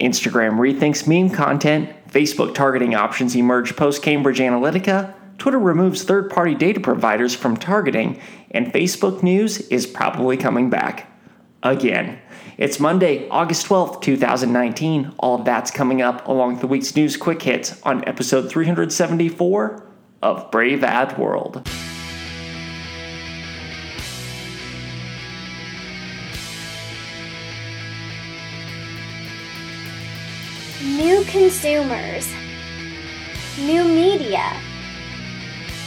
Instagram rethinks meme content, Facebook targeting options emerge post Cambridge Analytica, Twitter removes third party data providers from targeting, and Facebook News is probably coming back. Again. It's Monday, August 12th, 2019. All of that's coming up along with the week's news quick hits on episode 374 of Brave Ad World. New consumers, new media,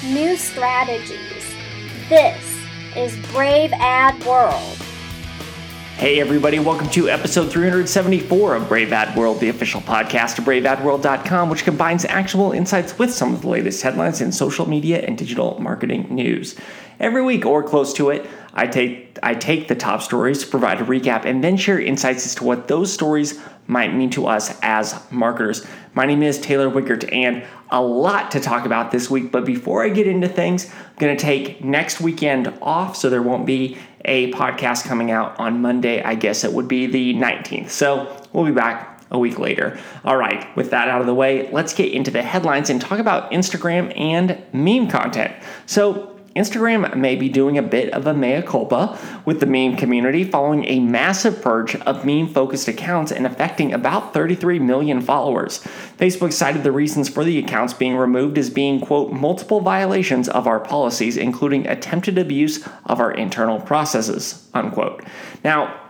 new strategies. This is Brave Ad World. Hey, everybody, welcome to episode 374 of Brave Ad World, the official podcast of braveadworld.com, which combines actual insights with some of the latest headlines in social media and digital marketing news. Every week or close to it, I take I take the top stories, provide a recap, and then share insights as to what those stories might mean to us as marketers. My name is Tyler Wiegert, and a lot to talk about this week. But before I get into things, I'm going to take next weekend off, so there won't be a podcast coming out on Monday. I guess it would be the 19th. So we'll be back a week later. All right, with that out of the way, let's get into the headlines and talk about Instagram and meme content. So, Instagram may be doing a bit of a mea culpa with the meme community following a massive purge of meme focused accounts and affecting about 33 million followers. Facebook cited the reasons for the accounts being removed as being, quote, multiple violations of our policies, including attempted abuse of our internal processes, unquote. Now,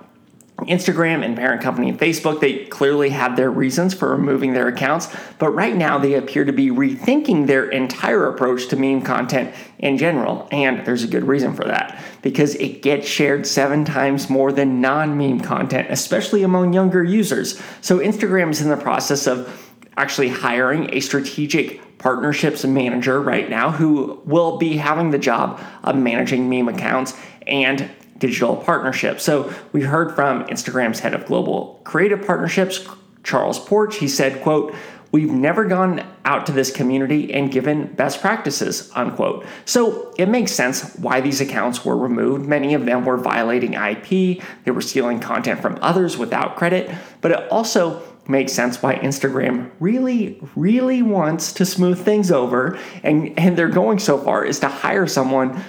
Instagram and parent company Facebook, they clearly had their reasons for removing their accounts, but right now they appear to be rethinking their entire approach to meme content in general. And there's a good reason for that because it gets shared seven times more than non meme content, especially among younger users. So Instagram is in the process of actually hiring a strategic partnerships manager right now who will be having the job of managing meme accounts and digital partnerships. So we heard from Instagram's head of global creative partnerships, Charles Porch. He said, quote, We've never gone out to this community and given best practices, unquote. So it makes sense why these accounts were removed. Many of them were violating IP, they were stealing content from others without credit, but it also makes sense why Instagram really, really wants to smooth things over. And, and they're going so far is to hire someone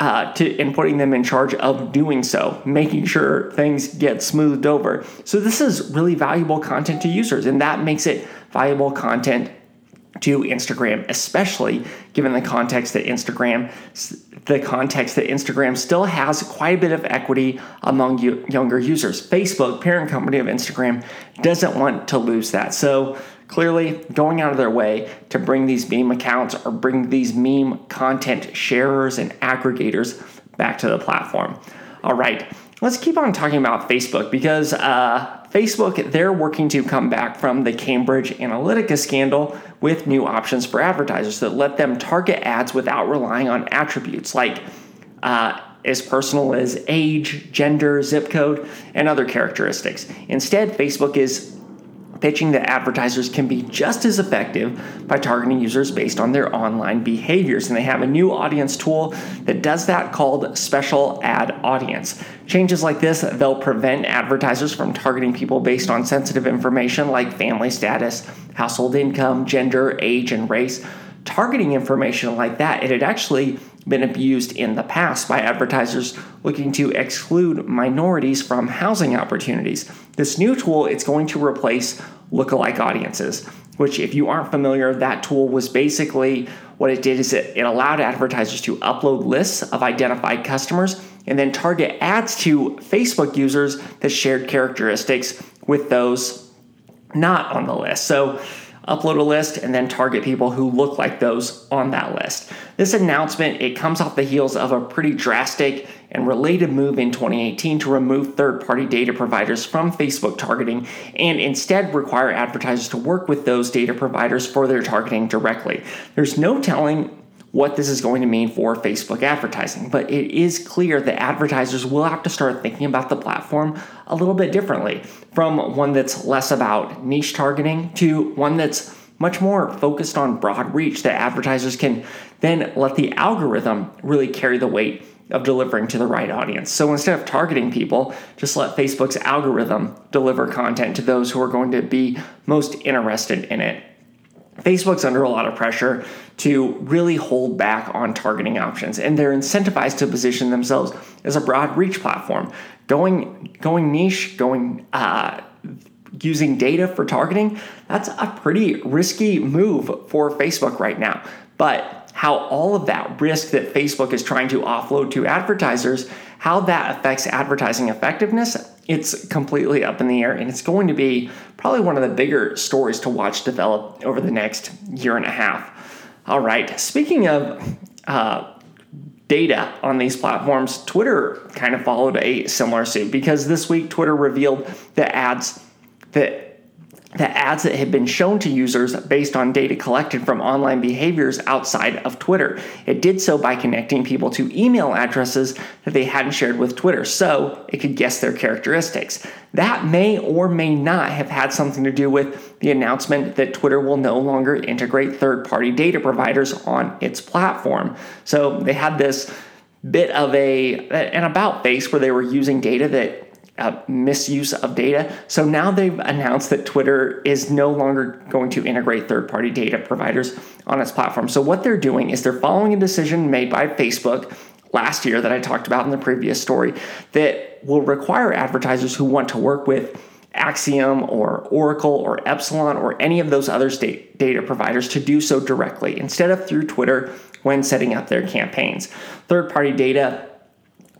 uh, to and putting them in charge of doing so, making sure things get smoothed over. So this is really valuable content to users, and that makes it valuable content to Instagram, especially given the context that Instagram, the context that Instagram still has quite a bit of equity among younger users. Facebook, parent company of Instagram, doesn't want to lose that. So clearly going out of their way to bring these meme accounts or bring these meme content sharers and aggregators back to the platform. All right, let's keep on talking about Facebook because uh, Facebook, they're working to come back from the Cambridge Analytica scandal with new options for advertisers that let them target ads without relying on attributes like uh, as personal as age, gender, zip code, and other characteristics. Instead, Facebook is pitching that advertisers can be just as effective by targeting users based on their online behaviors. And they have a new audience tool that does that called Special Ad Audience. Changes like this, they'll prevent advertisers from targeting people based on sensitive information like family status, household income, gender, age, and race. Targeting information like that, it had actually been abused in the past by advertisers looking to exclude minorities from housing opportunities. This new tool it's going to replace lookalike audiences, which if you aren't familiar, that tool was basically what it did is it, it allowed advertisers to upload lists of identified customers and then target ads to Facebook users that shared characteristics with those not on the list. So upload a list, and then target people who look like those on that list. This announcement, it comes off the heels of a pretty drastic and related move in 2018 to remove third-party data providers from Facebook targeting and instead require advertisers to work with those data providers for their targeting directly. There's no telling what this is going to mean for Facebook advertising, but it is clear that advertisers will have to start thinking about the platform a little bit differently from one that's less about niche targeting to one that's much more focused on broad reach that advertisers can then let the algorithm really carry the weight of delivering to the right audience. So instead of targeting people, just let Facebook's algorithm deliver content to those who are going to be most interested in it. Facebook's under a lot of pressure to really hold back on targeting options, and they're incentivized to position themselves as a broad reach platform. Going, going niche, going uh, using data for targeting, that's a pretty risky move for Facebook right now. But how all of that risk that Facebook is trying to offload to advertisers, how that affects advertising effectiveness, it's completely up in the air. And it's going to be probably one of the bigger stories to watch develop over the next year and a half. All right, speaking of uh, data on these platforms, Twitter kind of followed a similar suit because this week Twitter revealed the ads that the ads that had been shown to users based on data collected from online behaviors outside of Twitter. It did so by connecting people to email addresses that they hadn't shared with Twitter, so it could guess their characteristics. That may or may not have had something to do with the announcement that Twitter will no longer integrate third party data providers on its platform. So they had this bit of a an about face where they were using data that uh, misuse of data. So now they've announced that Twitter is no longer going to integrate third party data providers on its platform. So what they're doing is they're following a decision made by Facebook last year that I talked about in the previous story that will require advertisers who want to work with Acxiom or Oracle or Epsilon or any of those other data providers to do so directly instead of through Twitter when setting up their campaigns. Third party data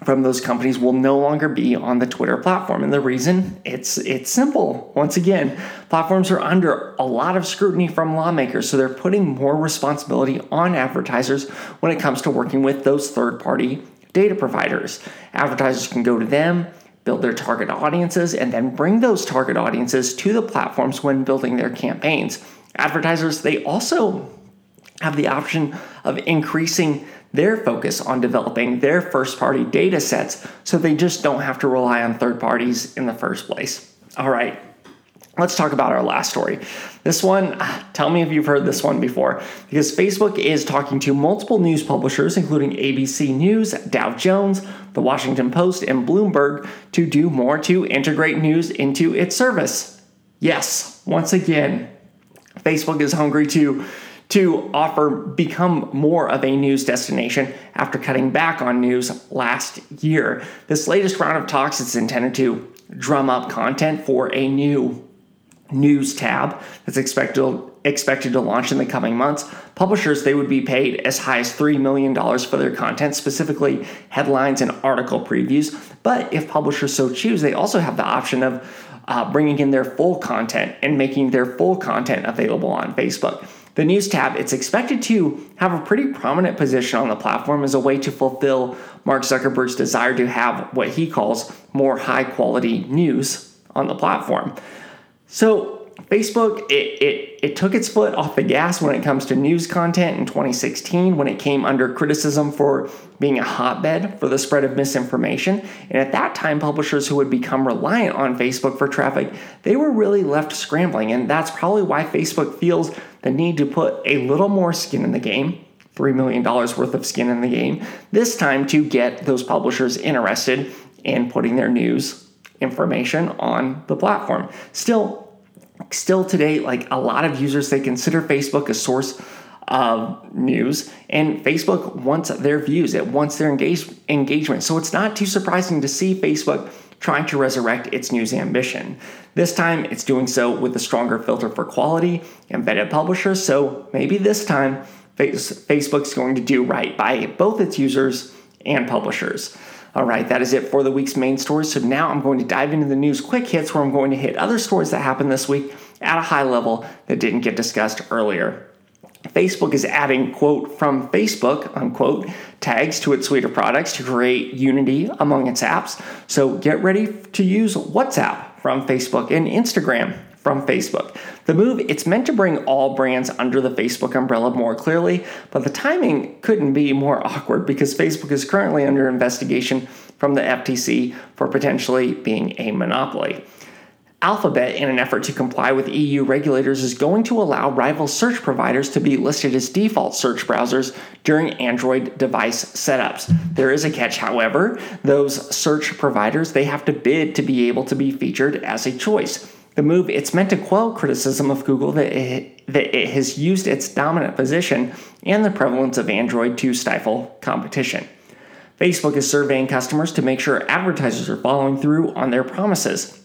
from those companies will no longer be on the Twitter platform. And the reason it's it's simple. Once again, platforms are under a lot of scrutiny from lawmakers, so they're putting more responsibility on advertisers when it comes to working with those third-party data providers. Advertisers can go to them, build their target audiences, and then bring those target audiences to the platforms when building their campaigns. Advertisers, they also have the option of increasing their focus on developing their first party data sets so they just don't have to rely on third parties in the first place. All right, let's talk about our last story. This one, tell me if you've heard this one before, because Facebook is talking to multiple news publishers, including ABC News, Dow Jones, The Washington Post, and Bloomberg, to do more to integrate news into its service. Yes, once again, Facebook is hungry to to offer become more of a news destination after cutting back on news last year. This latest round of talks is intended to drum up content for a new news tab that's expected expected to launch in the coming months. Publishers they would be paid as high as $3 million for their content, specifically headlines and article previews. But if publishers so choose, they also have the option of uh, bringing in their full content and making their full content available on Facebook. The News tab, it's expected to have a pretty prominent position on the platform as a way to fulfill Mark Zuckerberg's desire to have what he calls more high quality news on the platform. So, Facebook, it, it, it took its foot off the gas when it comes to news content in 2016 when it came under criticism for being a hotbed for the spread of misinformation. And at that time, publishers who had become reliant on Facebook for traffic, they were really left scrambling. And that's probably why Facebook feels the need to put a little more skin in the game. $3 million worth of skin in the game, this time to get those publishers interested in putting their news information on the platform. Still, still today, like a lot of users, they consider Facebook a source of news, and Facebook wants their views, it wants their engage- engagement. So it's not too surprising to see Facebook trying to resurrect its news ambition. This time, it's doing so with a stronger filter for quality, and embedded publishers. So maybe this time, Facebook's going to do right by both its users and publishers. All right, that is it for the week's main stories. So now I'm going to dive into the news quick hits where I'm going to hit other stories that happened this week at a high level that didn't get discussed earlier. Facebook is adding, quote, from Facebook, unquote, tags to its suite of products to create unity among its apps. So get ready to use WhatsApp from Facebook and Instagram from Facebook. The move, it's meant to bring all brands under the Facebook umbrella more clearly, but the timing couldn't be more awkward because Facebook is currently under investigation from the FTC for potentially being a monopoly. Alphabet, in an effort to comply with EU regulators, is going to allow rival search providers to be listed as default search browsers during Android device setups. There is a catch, however. Those search providers, they have to bid to be able to be featured as a choice. The move, it's meant to quell criticism of Google that it, that it has used its dominant position and the prevalence of Android to stifle competition. Facebook is surveying customers to make sure advertisers are following through on their promises.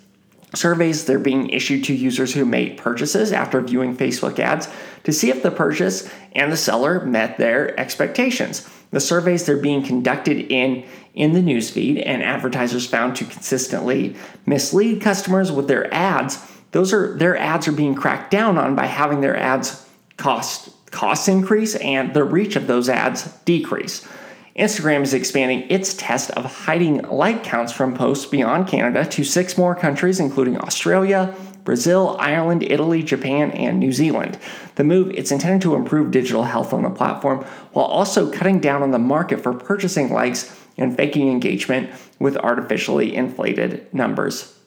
Surveys they're being issued to users who made purchases after viewing Facebook ads to see if the purchase and the seller met their expectations. The surveys they're being conducted in in the newsfeed and advertisers found to consistently mislead customers with their ads. Those are their ads are being cracked down on by having their ads cost costs increase and the reach of those ads decrease. Instagram is expanding its test of hiding like counts from posts beyond Canada to six more countries, including Australia, Brazil, Ireland, Italy, Japan, and New Zealand. The move is intended to improve digital health on the platform while also cutting down on the market for purchasing likes and faking engagement with artificially inflated numbers.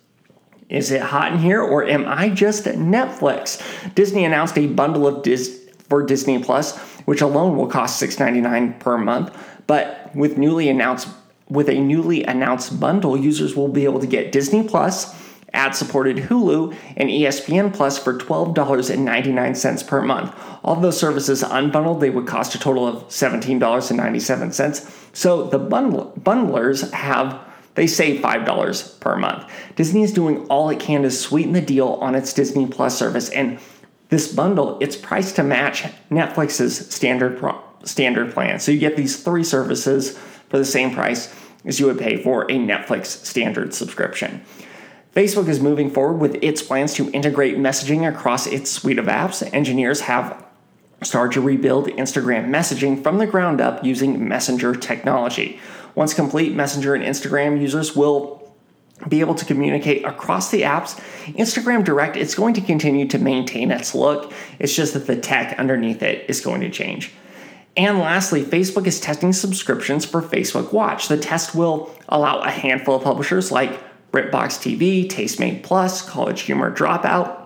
Is it hot in here or am I just Netflix? Disney announced a bundle of Dis- for Disney Plus, which alone will cost $6.99 per month. But with newly announced with a newly announced bundle, users will be able to get Disney Plus, ad-supported Hulu, and ESPN Plus for $12.99 per month. All those services unbundled, they would cost a total of $17.97. So the bundle, bundlers have they save $5 per month. Disney is doing all it can to sweeten the deal on its Disney Plus service and this bundle, it's priced to match Netflix's standard pro- standard plan. So you get these three services for the same price as you would pay for a Netflix standard subscription. Facebook is moving forward with its plans to integrate messaging across its suite of apps. Engineers have started to rebuild Instagram messaging from the ground up using Messenger technology. Once complete, Messenger and Instagram users will be able to communicate across the apps. Instagram Direct, it's going to continue to maintain its look. It's just that the tech underneath it is going to change. And lastly, Facebook is testing subscriptions for Facebook Watch. The test will allow a handful of publishers like BritBox TV, Tastemade Plus, College Humor Dropout,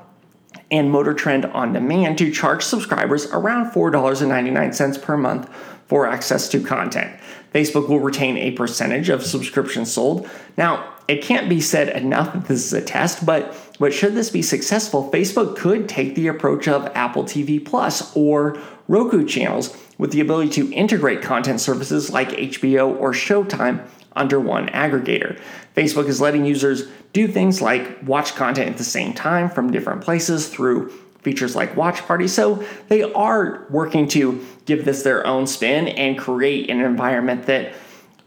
and Motor Trend On Demand to charge subscribers around $4.99 per month for access to content. Facebook will retain a percentage of subscriptions sold. Now, it can't be said enough that this is a test, but but should this be successful, Facebook could take the approach of Apple TV Plus or Roku channels with the ability to integrate content services like HBO or Showtime under one aggregator. Facebook is letting users do things like watch content at the same time from different places through features like Watch Party. So they are working to give this their own spin and create an environment that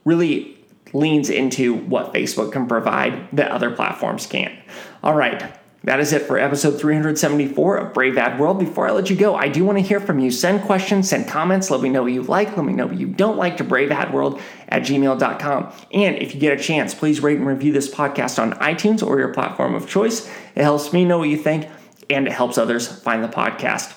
really leans into what Facebook can provide that other platforms can't. All right. That is it for episode 374 of Brave Ad World. Before I let you go, I do want to hear from you. Send questions, send comments, let me know what you like, let me know what you don't like to braveadworld at gmail.com. And if you get a chance, please rate and review this podcast on iTunes or your platform of choice. It helps me know what you think and it helps others find the podcast.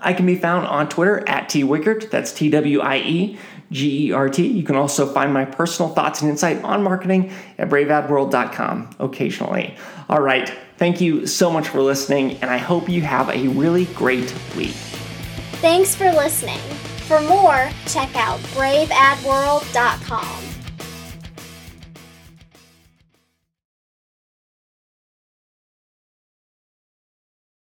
I can be found on Twitter at T Wiegert, that's T W I E G E R T. You can also find my personal thoughts and insight on marketing at braveadworld.com occasionally. All right. Thank you so much for listening, and I hope you have a really great week. Thanks for listening. For more, check out braveadworld.com.